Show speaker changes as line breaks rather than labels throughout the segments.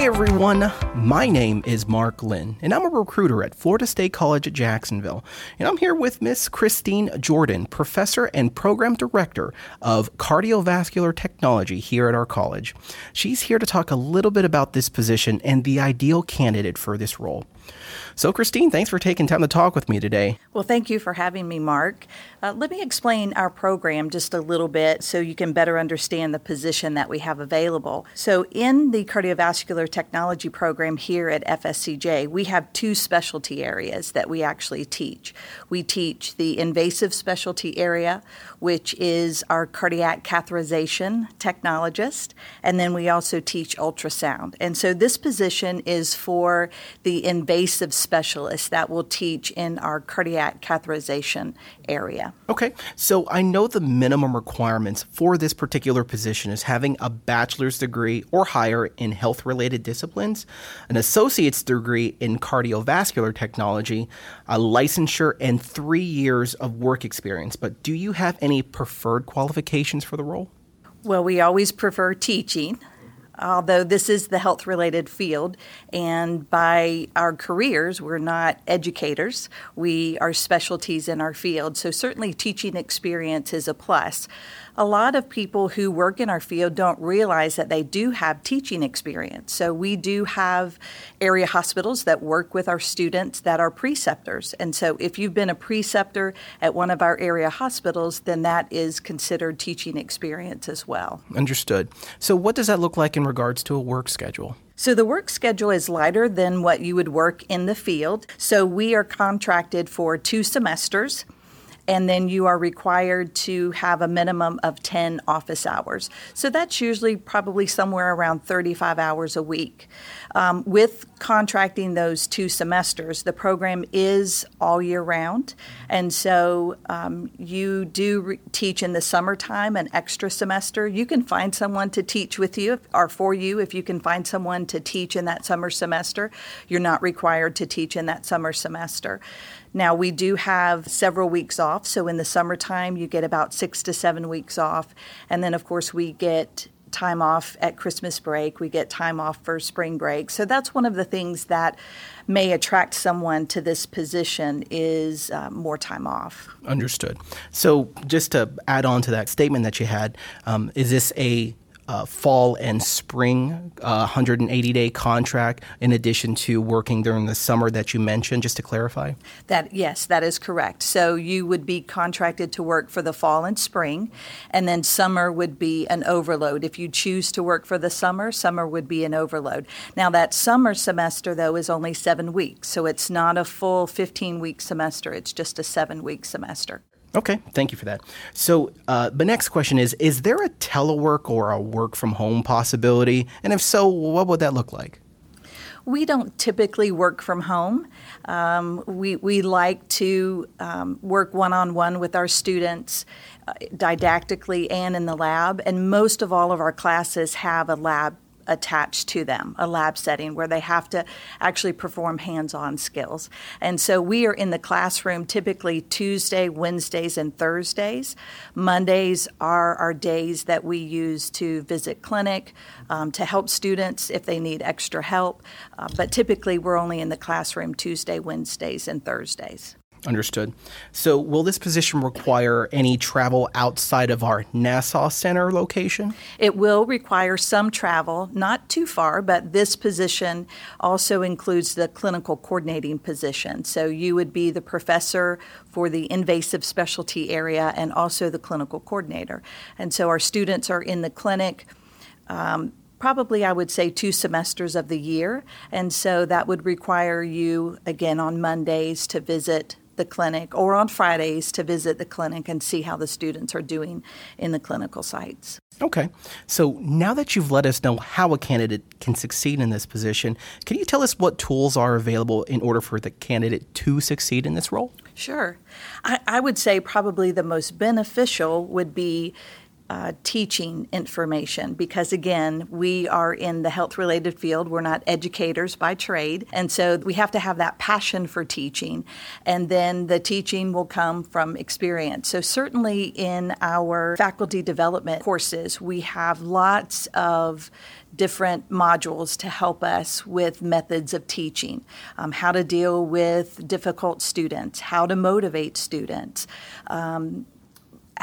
Hey everyone, my name is Mark Lynn, and I'm a recruiter at Florida State College at Jacksonville. And I'm here with Miss Christine Jordan, professor and program director of cardiovascular technology here at our college. She's here to talk a little bit about this position and the ideal candidate for this role. So, Christine, thanks for taking time to talk with me today.
Well, thank you for having me, Mark. Uh, let me explain our program just a little bit so you can better understand the position that we have available. So, in the cardiovascular technology program here at FSCJ, we have two specialty areas that we actually teach. We teach the invasive specialty area, which is our cardiac catheterization technologist, and then we also teach ultrasound. And so, this position is for the invasive specialist that will teach in our cardiac catheterization area.
Okay, so I know the minimum requirements for this particular position is having a bachelor's degree or higher in health related disciplines, an associate's degree in cardiovascular technology, a licensure, and three years of work experience. But do you have any preferred qualifications for the role?
Well, we always prefer teaching although this is the health related field, and by our careers, we're not educators. We are specialties in our field. So, certainly, teaching experience is a plus a lot of people who work in our field don't realize that they do have teaching experience. So we do have area hospitals that work with our students that are preceptors. And so if you've been a preceptor at one of our area hospitals, then that is considered teaching experience as well.
Understood. So what does that look like in regards to a work schedule?
So the work schedule is lighter than what you would work in the field. So we are contracted for two semesters and then you are required to have a minimum of 10 office hours. So that's usually probably somewhere around 35 hours a week. Um, with contracting those two semesters, the program is all year round, and so um, you do re- teach in the summertime an extra semester. You can find someone to teach with you or for you if you can find someone to teach in that summer semester. You're not required to teach in that summer semester. Now, we do have several weeks off. So, in the summertime, you get about six to seven weeks off. And then, of course, we get time off at Christmas break. We get time off for spring break. So that's one of the things that may attract someone to this position is uh, more time off.
Understood. So just to add on to that statement that you had, um, is this a uh, fall and spring uh, 180 day contract in addition to working during the summer that you mentioned just to clarify?
That yes that is correct. So you would be contracted to work for the fall and spring and then summer would be an overload. If you choose to work for the summer summer would be an overload. Now that summer semester though is only seven weeks so it's not a full 15 week semester. It's just a seven week semester
Okay, thank you for that. So, uh, the next question is Is there a telework or a work from home possibility? And if so, what would that look like?
We don't typically work from home. Um, we, we like to um, work one on one with our students uh, didactically and in the lab, and most of all of our classes have a lab attached to them, a lab setting where they have to actually perform hands on skills. And so we are in the classroom typically Tuesday, Wednesdays, and Thursdays. Mondays are our days that we use to visit clinic, um, to help students if they need extra help. Uh, but typically we're only in the classroom Tuesday, Wednesdays, and Thursdays.
Understood. So, will this position require any travel outside of our Nassau Center location?
It will require some travel, not too far, but this position also includes the clinical coordinating position. So, you would be the professor for the invasive specialty area and also the clinical coordinator. And so, our students are in the clinic. Um, probably I would say two semesters of the year. And so that would require you, again, on Mondays to visit the clinic or on Fridays to visit the clinic and see how the students are doing in the clinical sites.
Okay. So now that you've let us know how a candidate can succeed in this position, can you tell us what tools are available in order for the candidate to succeed in this role?
Sure. I, I would say probably the most beneficial would be uh, teaching information because, again, we are in the health related field. We're not educators by trade. And so we have to have that passion for teaching. And then the teaching will come from experience. So, certainly in our faculty development courses, we have lots of different modules to help us with methods of teaching, um, how to deal with difficult students, how to motivate students. Um,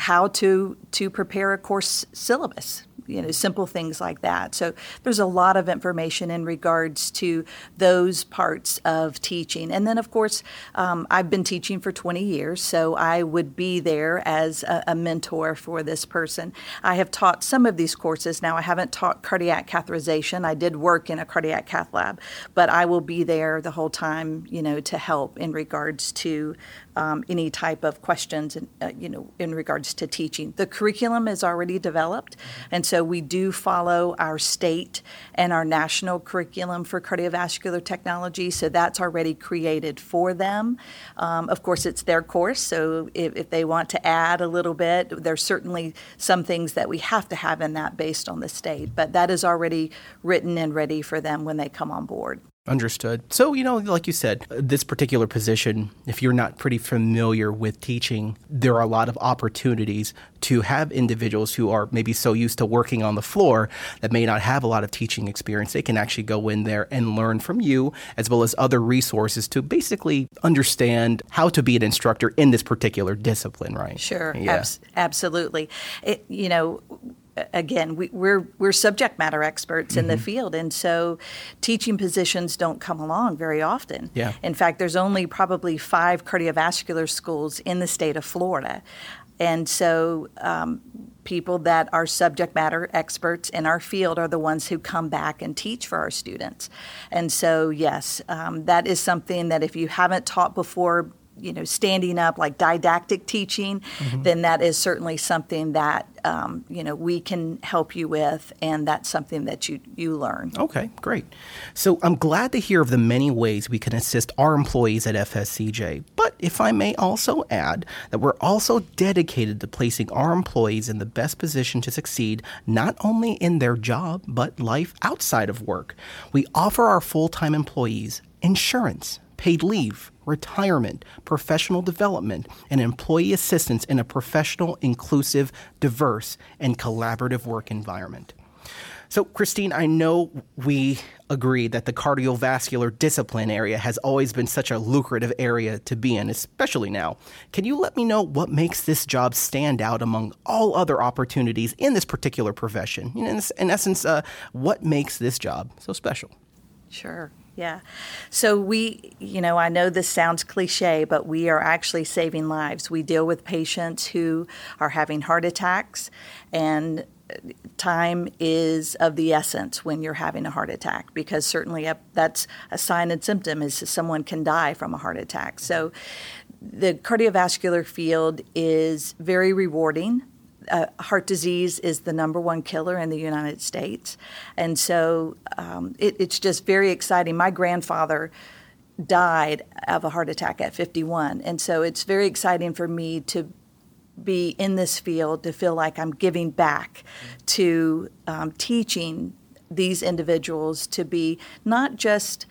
how to to prepare a course syllabus you know simple things like that. So there's a lot of information in regards to those parts of teaching. And then of course um, i've been teaching for 20 years so i would be there as a, a, mentor for this person. I have taught some of these courses. Now i haven't taught cardiac catheterization. I did work in a cardiac cath lab but i will be there the whole time you know to help in regards to um, any type of questions, in, uh, you know, in regards to teaching. The curriculum is already developed, and so we do follow our state and our national curriculum for cardiovascular technology. So that's already created for them. Um, of course, it's their course, so if, if they want to add a little bit, there's certainly some things that we have to have in that based on the state, but that is already written and ready for them when they come on board.
Understood. So, you know, like you said, uh, this particular position, if you're not pretty familiar with teaching, there are a lot of opportunities to have individuals who are maybe so used to working on the floor that may not have a lot of teaching experience. They can actually go in there and learn from you as well as other resources to basically understand how to be an instructor in this particular discipline, right?
Sure. Yeah. Abs- absolutely. It, you know, again, we, are we're, we're subject matter experts mm-hmm. in the mm-hmm. field, and so teaching positions don't come along very often.
Yeah.
In fact, there's only probably five cardiovascular schools in the state of Florida, and so um, people that are subject matter experts in our field are the ones who come back and teach for our students. And so, yes, um, that is something that if you haven't taught before, you know, standing up like didactic teaching, mm-hmm. then that is certainly something that um, you know we can help you with, and that's something that you you learn.
Okay, great. So I'm glad to hear of the many ways we can assist our employees at FSCJ. But if I may also add that we're also dedicated to placing our employees in the best position to succeed, not only in their job but life outside of work. We offer our full time employees insurance, paid leave retirement, professional development, and employee assistance in a professional, inclusive, diverse, and collaborative work environment. So, Christine, I know we agree that the cardiovascular discipline area has always been such a lucrative area to be in, especially now. Can you let me know what makes this job stand out among all other opportunities in this particular profession? In, in essence, uh, what makes this job so special?
Sure. Yeah. So we, you know, I know this sounds cliche, but we are actually saving lives. We deal with patients who are having heart attacks, and uh, time is of the essence when you're having a heart attack because certainly that's a sign and symptom is someone can die from a heart attack. So the cardiovascular field is very rewarding uh, heart disease is the number one killer in the United States. And so um, it, it's just very exciting. My grandfather died of a heart attack at 51. And so it's very exciting for me to be in this field, to feel like I'm giving back to um, teaching these individuals to be not just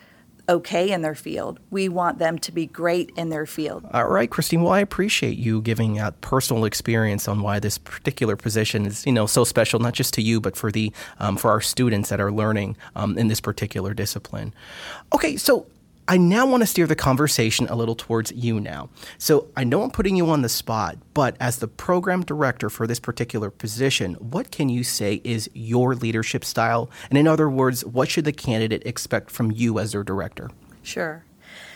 okay in their field. We want them to be great in their field.
All right, Christine. Well, I appreciate you giving out personal experience on why this particular position is, you know, so special, not just to you, but for the um, for our students that are learning um, in this particular discipline. Okay, so I now want to steer the conversation a little towards you now. So I know I'm putting you on the spot, but as the program director for this particular position, what can you say is your leadership style? And in other words, what should the candidate expect from you as their director?
Sure.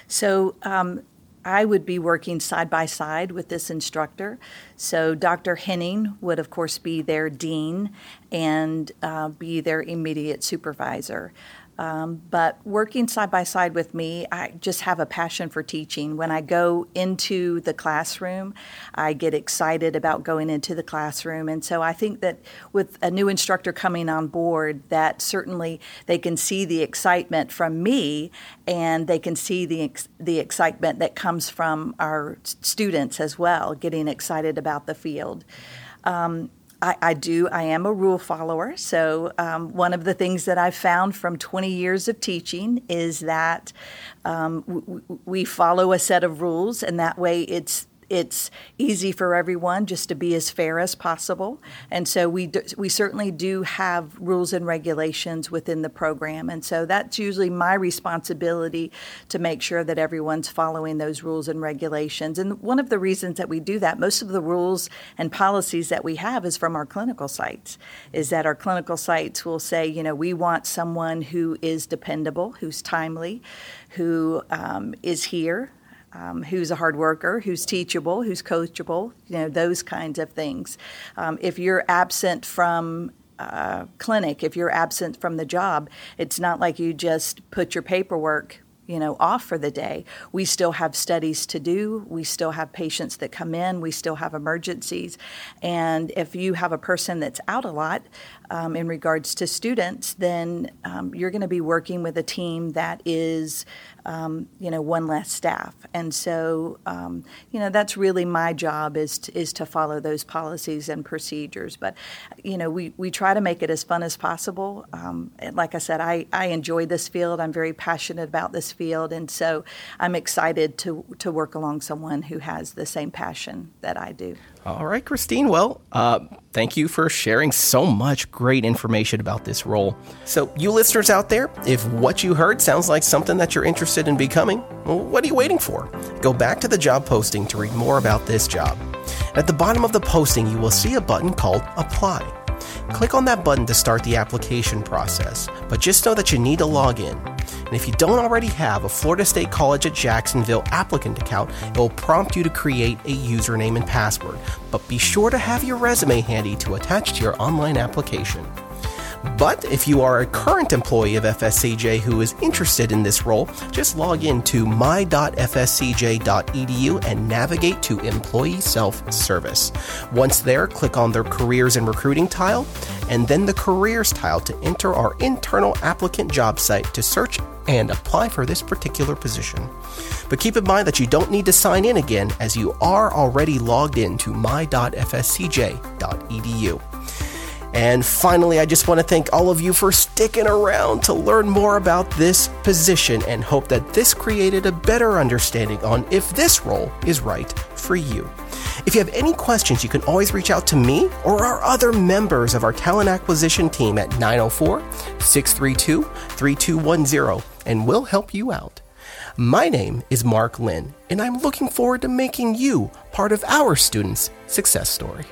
So um, I would be working side by side with this instructor. So Dr. Henning would, of course, be their dean and uh, be their immediate supervisor. Um, but working side by side with me, I just have a passion for teaching. When I go into the classroom, I get excited about going into the classroom. And so I think that with a new instructor coming on board, that certainly they can see the excitement from me and they can see the, ex- the excitement that comes from our students as well, getting excited about the field. Um, I, I, do. I am a rule follower. So, um, one of the things that I've found from 20 years of teaching is that um, w- we follow a set of rules, and that way it's it's easy for everyone just to be as fair as possible. And so we do, we certainly do have rules and regulations within the program. And so that's usually my responsibility to make sure that everyone's following those rules and regulations. And one of the reasons that we do that, most of the rules and policies that we have is from our clinical sites. Is that our clinical sites will say, you know, we want someone who is dependable, who's timely, who um, is here um, who's a hard worker, who's teachable, who's coachable, you know, those kinds of things. Um, if you're absent from uh, clinic, if you're absent from the job, it's not like you just put your paperwork you know off for the day. We still have studies to do. We still have patients that come in. We still have emergencies. And if you have a person that's out a lot um, in regards to students then um, you're going to be working with a team that is um, you know one less staff. And so um, you know that's really my job is to, is to follow those policies and procedures. But you know we, we try to make it as fun as possible. Um, like I said I, I enjoy this field. I'm very passionate about this field and so I'm excited to to work along someone who has the same passion that I do
all right, Christine. Well, uh, thank you for sharing so much great information about this role. So, you listeners out there, if what you heard sounds like something that you're interested in becoming, well, what are you waiting for? Go back to the job posting to read more about this job. At the bottom of the posting, you will see a button called Apply. Click on that button to start the application process, but just know that you need to log in. And if you don't already have a Florida State College at Jacksonville applicant account, it will prompt you to create a username and password. But be sure to have your resume handy to attach to your online application. But if you are a current employee of FSCJ who is interested in this role, just log in to my.fscj.edu and navigate to Employee Self Service. Once there, click on the Careers and Recruiting tile and then the Careers tile to enter our internal applicant job site to search and apply for this particular position. But keep in mind that you don't need to sign in again as you are already logged in to my.fscj.edu. And finally, I just want to thank all of you for sticking around to learn more about this position and hope that this created a better understanding on if this role is right for you. If you have any questions, you can always reach out to me or our other members of our talent acquisition team at 904 632 3210, and we'll help you out. My name is Mark Lynn, and I'm looking forward to making you part of our students' success story.